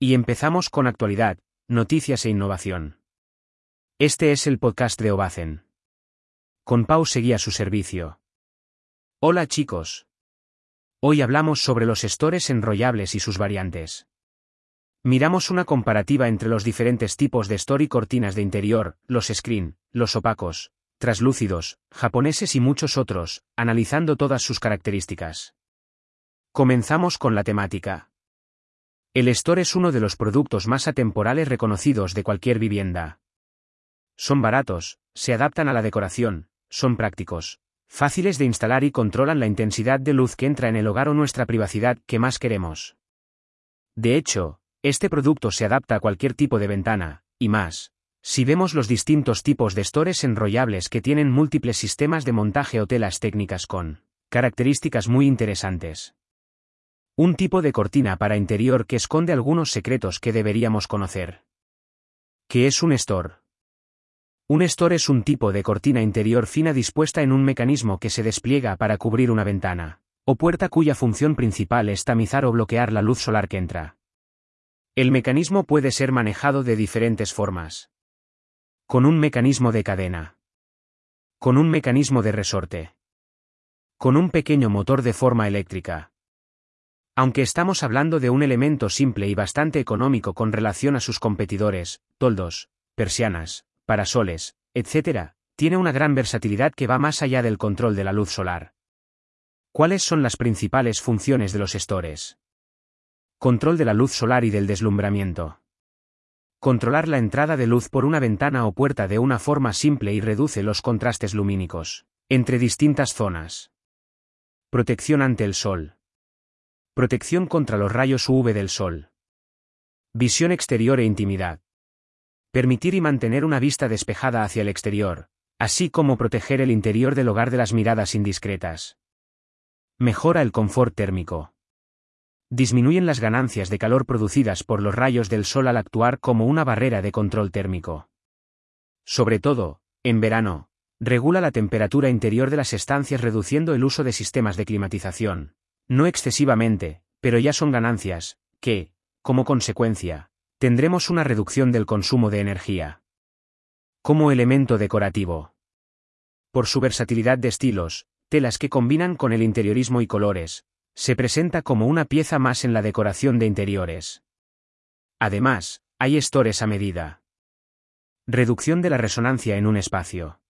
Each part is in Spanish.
Y empezamos con actualidad, noticias e innovación. Este es el podcast de Obacen. Con Pau seguía su servicio. Hola chicos. Hoy hablamos sobre los estores enrollables y sus variantes. Miramos una comparativa entre los diferentes tipos de store y cortinas de interior, los screen, los opacos, traslúcidos, japoneses y muchos otros, analizando todas sus características. Comenzamos con la temática. El store es uno de los productos más atemporales reconocidos de cualquier vivienda. Son baratos, se adaptan a la decoración, son prácticos, fáciles de instalar y controlan la intensidad de luz que entra en el hogar o nuestra privacidad que más queremos. De hecho, este producto se adapta a cualquier tipo de ventana, y más. Si vemos los distintos tipos de stores enrollables que tienen múltiples sistemas de montaje o telas técnicas con características muy interesantes. Un tipo de cortina para interior que esconde algunos secretos que deberíamos conocer. ¿Qué es un store? Un store es un tipo de cortina interior fina dispuesta en un mecanismo que se despliega para cubrir una ventana, o puerta cuya función principal es tamizar o bloquear la luz solar que entra. El mecanismo puede ser manejado de diferentes formas. Con un mecanismo de cadena. Con un mecanismo de resorte. Con un pequeño motor de forma eléctrica. Aunque estamos hablando de un elemento simple y bastante económico con relación a sus competidores, toldos, persianas, parasoles, etc., tiene una gran versatilidad que va más allá del control de la luz solar. ¿Cuáles son las principales funciones de los estores? Control de la luz solar y del deslumbramiento. Controlar la entrada de luz por una ventana o puerta de una forma simple y reduce los contrastes lumínicos entre distintas zonas. Protección ante el sol. Protección contra los rayos UV del sol. Visión exterior e intimidad permitir y mantener una vista despejada hacia el exterior, así como proteger el interior del hogar de las miradas indiscretas. Mejora el confort térmico. Disminuyen las ganancias de calor producidas por los rayos del sol al actuar como una barrera de control térmico. Sobre todo, en verano, regula la temperatura interior de las estancias reduciendo el uso de sistemas de climatización. No excesivamente, pero ya son ganancias, que, como consecuencia, tendremos una reducción del consumo de energía. Como elemento decorativo. Por su versatilidad de estilos, telas que combinan con el interiorismo y colores, se presenta como una pieza más en la decoración de interiores. Además, hay estores a medida. Reducción de la resonancia en un espacio.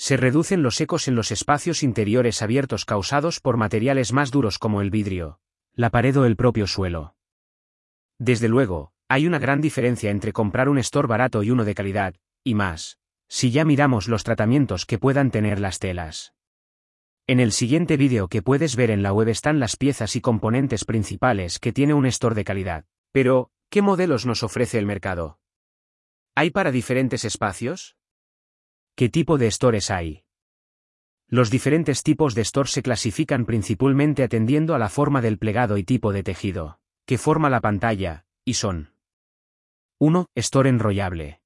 Se reducen los ecos en los espacios interiores abiertos causados por materiales más duros como el vidrio, la pared o el propio suelo. Desde luego, hay una gran diferencia entre comprar un store barato y uno de calidad, y más, si ya miramos los tratamientos que puedan tener las telas. En el siguiente vídeo que puedes ver en la web están las piezas y componentes principales que tiene un store de calidad. Pero, ¿qué modelos nos ofrece el mercado? ¿Hay para diferentes espacios? ¿Qué tipo de stores hay? Los diferentes tipos de store se clasifican principalmente atendiendo a la forma del plegado y tipo de tejido, que forma la pantalla, y son 1. Store enrollable.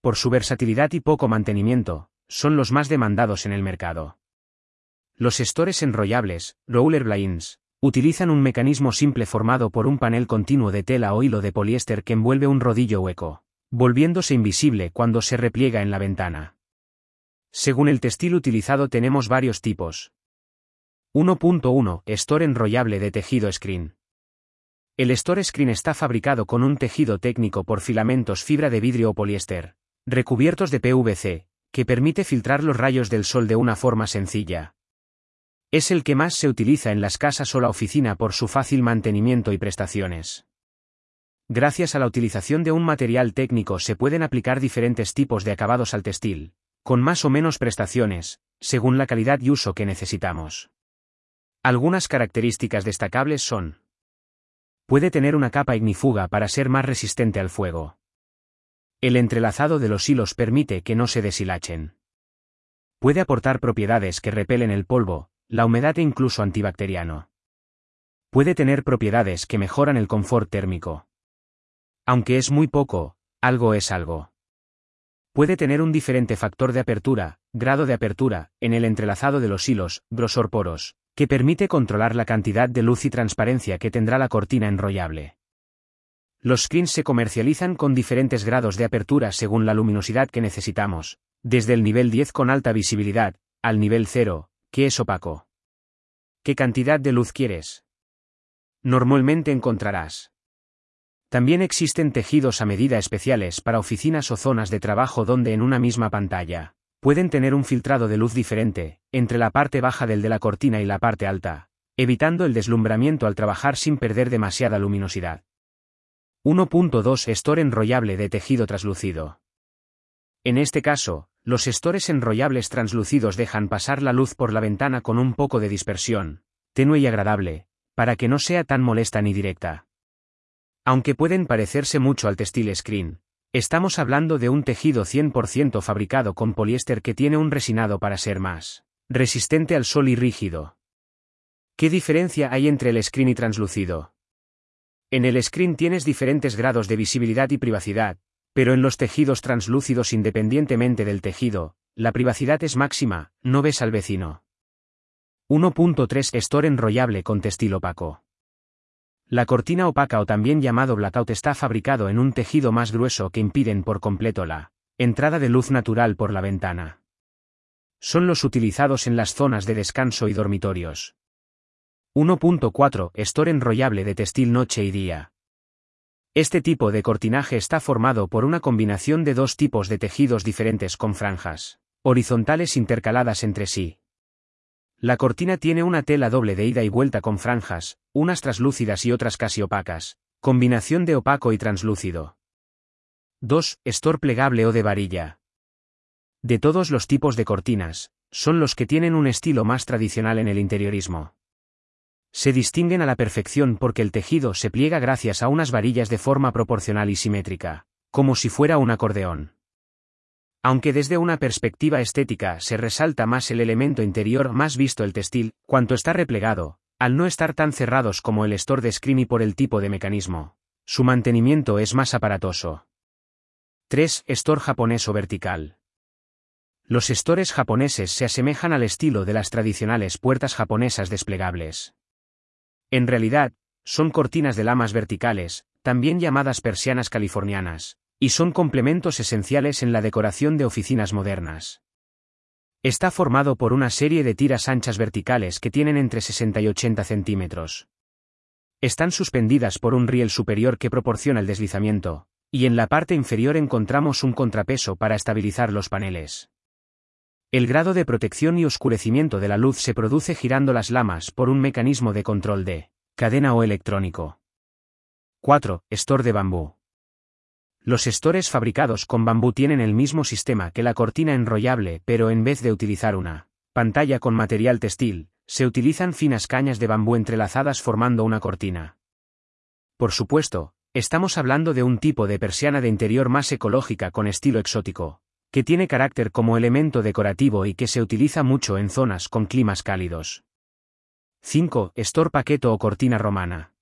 Por su versatilidad y poco mantenimiento, son los más demandados en el mercado. Los stores enrollables, roller blinds, utilizan un mecanismo simple formado por un panel continuo de tela o hilo de poliéster que envuelve un rodillo hueco, volviéndose invisible cuando se repliega en la ventana. Según el textil utilizado tenemos varios tipos. 1.1 Store enrollable de tejido screen. El Store Screen está fabricado con un tejido técnico por filamentos fibra de vidrio o poliéster, recubiertos de PVC, que permite filtrar los rayos del sol de una forma sencilla. Es el que más se utiliza en las casas o la oficina por su fácil mantenimiento y prestaciones. Gracias a la utilización de un material técnico se pueden aplicar diferentes tipos de acabados al textil, con más o menos prestaciones, según la calidad y uso que necesitamos. Algunas características destacables son Puede tener una capa ignífuga para ser más resistente al fuego. El entrelazado de los hilos permite que no se deshilachen. Puede aportar propiedades que repelen el polvo, la humedad e incluso antibacteriano. Puede tener propiedades que mejoran el confort térmico. Aunque es muy poco, algo es algo. Puede tener un diferente factor de apertura, grado de apertura, en el entrelazado de los hilos, grosor poros, que permite controlar la cantidad de luz y transparencia que tendrá la cortina enrollable. Los screens se comercializan con diferentes grados de apertura según la luminosidad que necesitamos, desde el nivel 10 con alta visibilidad, al nivel 0, que es opaco. ¿Qué cantidad de luz quieres? Normalmente encontrarás. También existen tejidos a medida especiales para oficinas o zonas de trabajo donde en una misma pantalla pueden tener un filtrado de luz diferente, entre la parte baja del de la cortina y la parte alta, evitando el deslumbramiento al trabajar sin perder demasiada luminosidad. 1.2 Store enrollable de tejido translúcido. En este caso, los estores enrollables translúcidos dejan pasar la luz por la ventana con un poco de dispersión, tenue y agradable, para que no sea tan molesta ni directa. Aunque pueden parecerse mucho al textil screen, estamos hablando de un tejido 100% fabricado con poliéster que tiene un resinado para ser más resistente al sol y rígido. ¿Qué diferencia hay entre el screen y translúcido? En el screen tienes diferentes grados de visibilidad y privacidad, pero en los tejidos translúcidos independientemente del tejido, la privacidad es máxima, no ves al vecino. 1.3 Store enrollable con textil opaco. La cortina opaca o también llamado blackout está fabricado en un tejido más grueso que impiden por completo la entrada de luz natural por la ventana. Son los utilizados en las zonas de descanso y dormitorios. 1.4 Store enrollable de textil noche y día. Este tipo de cortinaje está formado por una combinación de dos tipos de tejidos diferentes con franjas horizontales intercaladas entre sí. La cortina tiene una tela doble de ida y vuelta con franjas, unas traslúcidas y otras casi opacas, combinación de opaco y translúcido. 2. Store plegable o de varilla. De todos los tipos de cortinas, son los que tienen un estilo más tradicional en el interiorismo. Se distinguen a la perfección porque el tejido se pliega gracias a unas varillas de forma proporcional y simétrica, como si fuera un acordeón. Aunque desde una perspectiva estética se resalta más el elemento interior más visto el textil, cuanto está replegado, al no estar tan cerrados como el store de Screamy por el tipo de mecanismo, su mantenimiento es más aparatoso. 3. Store japonés o vertical. Los stores japoneses se asemejan al estilo de las tradicionales puertas japonesas desplegables. En realidad, son cortinas de lamas verticales, también llamadas persianas californianas, y son complementos esenciales en la decoración de oficinas modernas. Está formado por una serie de tiras anchas verticales que tienen entre 60 y 80 centímetros. Están suspendidas por un riel superior que proporciona el deslizamiento, y en la parte inferior encontramos un contrapeso para estabilizar los paneles. El grado de protección y oscurecimiento de la luz se produce girando las lamas por un mecanismo de control de cadena o electrónico. 4. Store de bambú. Los estores fabricados con bambú tienen el mismo sistema que la cortina enrollable, pero en vez de utilizar una pantalla con material textil, se utilizan finas cañas de bambú entrelazadas formando una cortina. Por supuesto, estamos hablando de un tipo de persiana de interior más ecológica con estilo exótico, que tiene carácter como elemento decorativo y que se utiliza mucho en zonas con climas cálidos. 5. Store paqueto o cortina romana.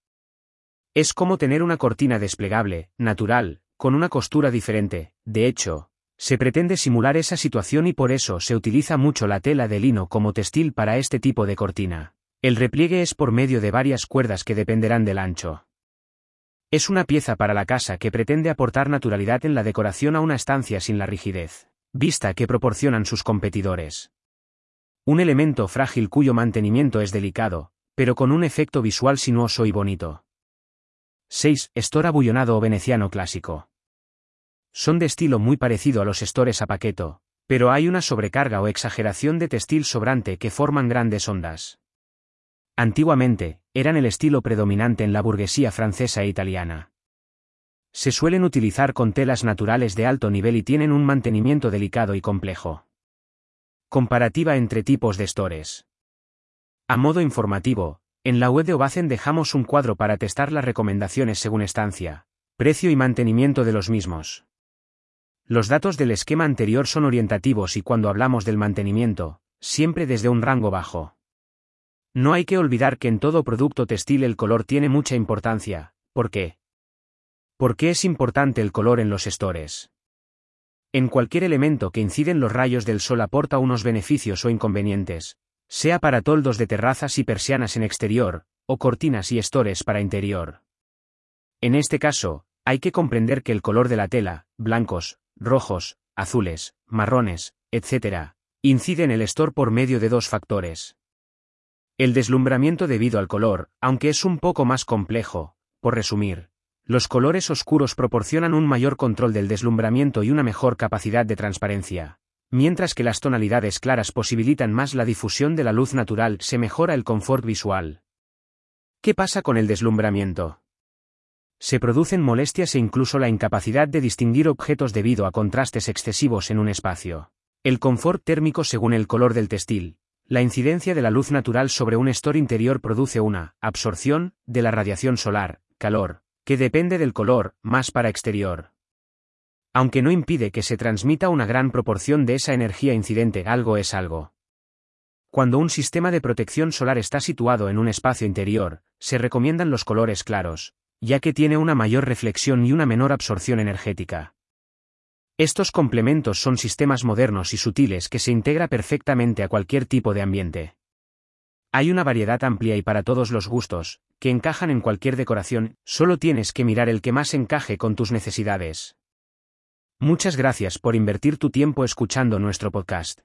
Es como tener una cortina desplegable, natural, con una costura diferente, de hecho, se pretende simular esa situación y por eso se utiliza mucho la tela de lino como textil para este tipo de cortina. El repliegue es por medio de varias cuerdas que dependerán del ancho. Es una pieza para la casa que pretende aportar naturalidad en la decoración a una estancia sin la rigidez, vista que proporcionan sus competidores. Un elemento frágil cuyo mantenimiento es delicado, pero con un efecto visual sinuoso y bonito. 6. Estor abullonado o veneciano clásico. Son de estilo muy parecido a los estores a paqueto, pero hay una sobrecarga o exageración de textil sobrante que forman grandes ondas. Antiguamente, eran el estilo predominante en la burguesía francesa e italiana. Se suelen utilizar con telas naturales de alto nivel y tienen un mantenimiento delicado y complejo. Comparativa entre tipos de stores. A modo informativo, en la web de Obacen dejamos un cuadro para testar las recomendaciones según estancia, precio y mantenimiento de los mismos. Los datos del esquema anterior son orientativos y cuando hablamos del mantenimiento, siempre desde un rango bajo. No hay que olvidar que en todo producto textil el color tiene mucha importancia. ¿Por qué? ¿Por qué es importante el color en los estores? En cualquier elemento que inciden los rayos del sol aporta unos beneficios o inconvenientes, sea para toldos de terrazas y persianas en exterior, o cortinas y estores para interior. En este caso, hay que comprender que el color de la tela, blancos, rojos, azules, marrones, etc., incide en el store por medio de dos factores. El deslumbramiento debido al color, aunque es un poco más complejo, por resumir, los colores oscuros proporcionan un mayor control del deslumbramiento y una mejor capacidad de transparencia, mientras que las tonalidades claras posibilitan más la difusión de la luz natural, se mejora el confort visual. ¿Qué pasa con el deslumbramiento? Se producen molestias e incluso la incapacidad de distinguir objetos debido a contrastes excesivos en un espacio. El confort térmico según el color del textil, la incidencia de la luz natural sobre un store interior produce una absorción de la radiación solar, calor, que depende del color, más para exterior. Aunque no impide que se transmita una gran proporción de esa energía incidente, algo es algo. Cuando un sistema de protección solar está situado en un espacio interior, se recomiendan los colores claros, ya que tiene una mayor reflexión y una menor absorción energética. Estos complementos son sistemas modernos y sutiles que se integra perfectamente a cualquier tipo de ambiente. Hay una variedad amplia y para todos los gustos, que encajan en cualquier decoración, solo tienes que mirar el que más encaje con tus necesidades. Muchas gracias por invertir tu tiempo escuchando nuestro podcast.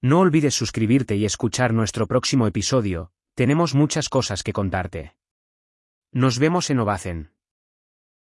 No olvides suscribirte y escuchar nuestro próximo episodio, tenemos muchas cosas que contarte. Nos vemos en Ovacen.